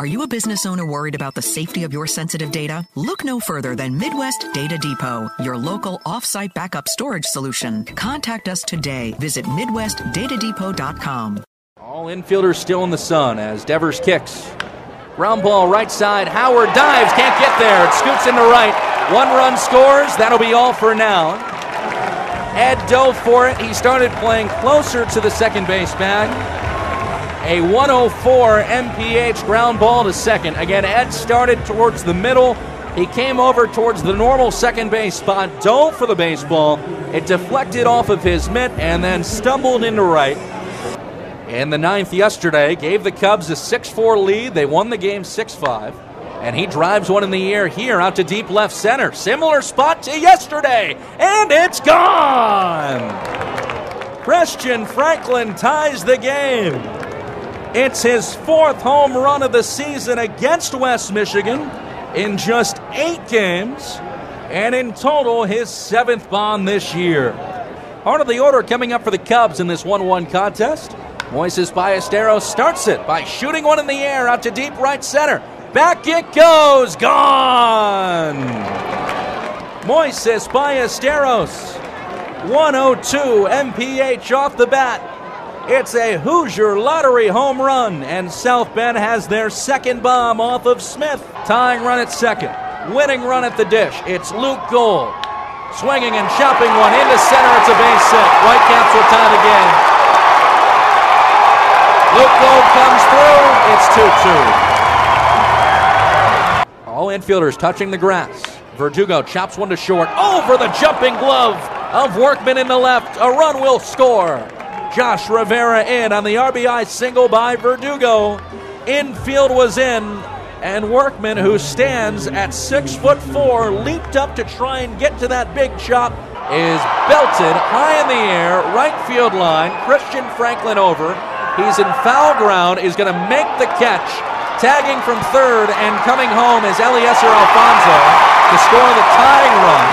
Are you a business owner worried about the safety of your sensitive data? Look no further than Midwest Data Depot, your local offsite backup storage solution. Contact us today. Visit MidwestDataDepot.com. All infielders still in the sun as Devers kicks. Ground ball right side. Howard dives, can't get there. It scoots into right. One run scores. That'll be all for now. Ed dove for it. He started playing closer to the second base bag. A 104 MPH ground ball to second. Again, Ed started towards the middle. He came over towards the normal second base spot, dove for the baseball. It deflected off of his mitt and then stumbled into right. In the ninth yesterday, gave the Cubs a 6 4 lead. They won the game 6 5. And he drives one in the air here out to deep left center. Similar spot to yesterday. And it's gone! Christian Franklin ties the game. It's his fourth home run of the season against West Michigan in just eight games, and in total, his seventh bomb this year. Part of the order coming up for the Cubs in this 1 1 contest. Moises Ballesteros starts it by shooting one in the air out to deep right center. Back it goes, gone! Moises Ballesteros, 102 MPH off the bat. It's a Hoosier Lottery home run, and South Bend has their second bomb off of Smith. Tying run at second, winning run at the dish. It's Luke Gold. Swinging and chopping one into center. It's a base hit. Whitecaps will tie the game. Luke Gold comes through. It's 2 2. All infielders touching the grass. Verdugo chops one to short. Over the jumping glove of Workman in the left. A run will score. Josh Rivera in on the RBI single by Verdugo. Infield was in, and Workman, who stands at six foot four, leaped up to try and get to that big chop. Is belted high in the air, right field line. Christian Franklin over. He's in foul ground, is going to make the catch. Tagging from third and coming home is Eliezer Alfonso to score the tying run.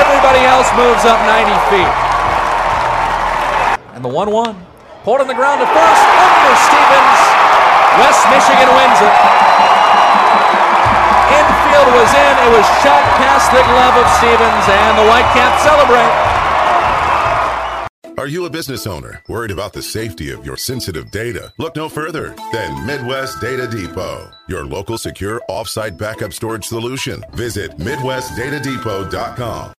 Everybody else moves up 90 feet. The 1 1. Pulled on the ground to first. Under Stevens. West Michigan wins it. Infield was in. It was shot past the glove of Stevens, and the Whitecaps celebrate. Are you a business owner worried about the safety of your sensitive data? Look no further than Midwest Data Depot, your local secure offsite backup storage solution. Visit MidwestDataDepot.com.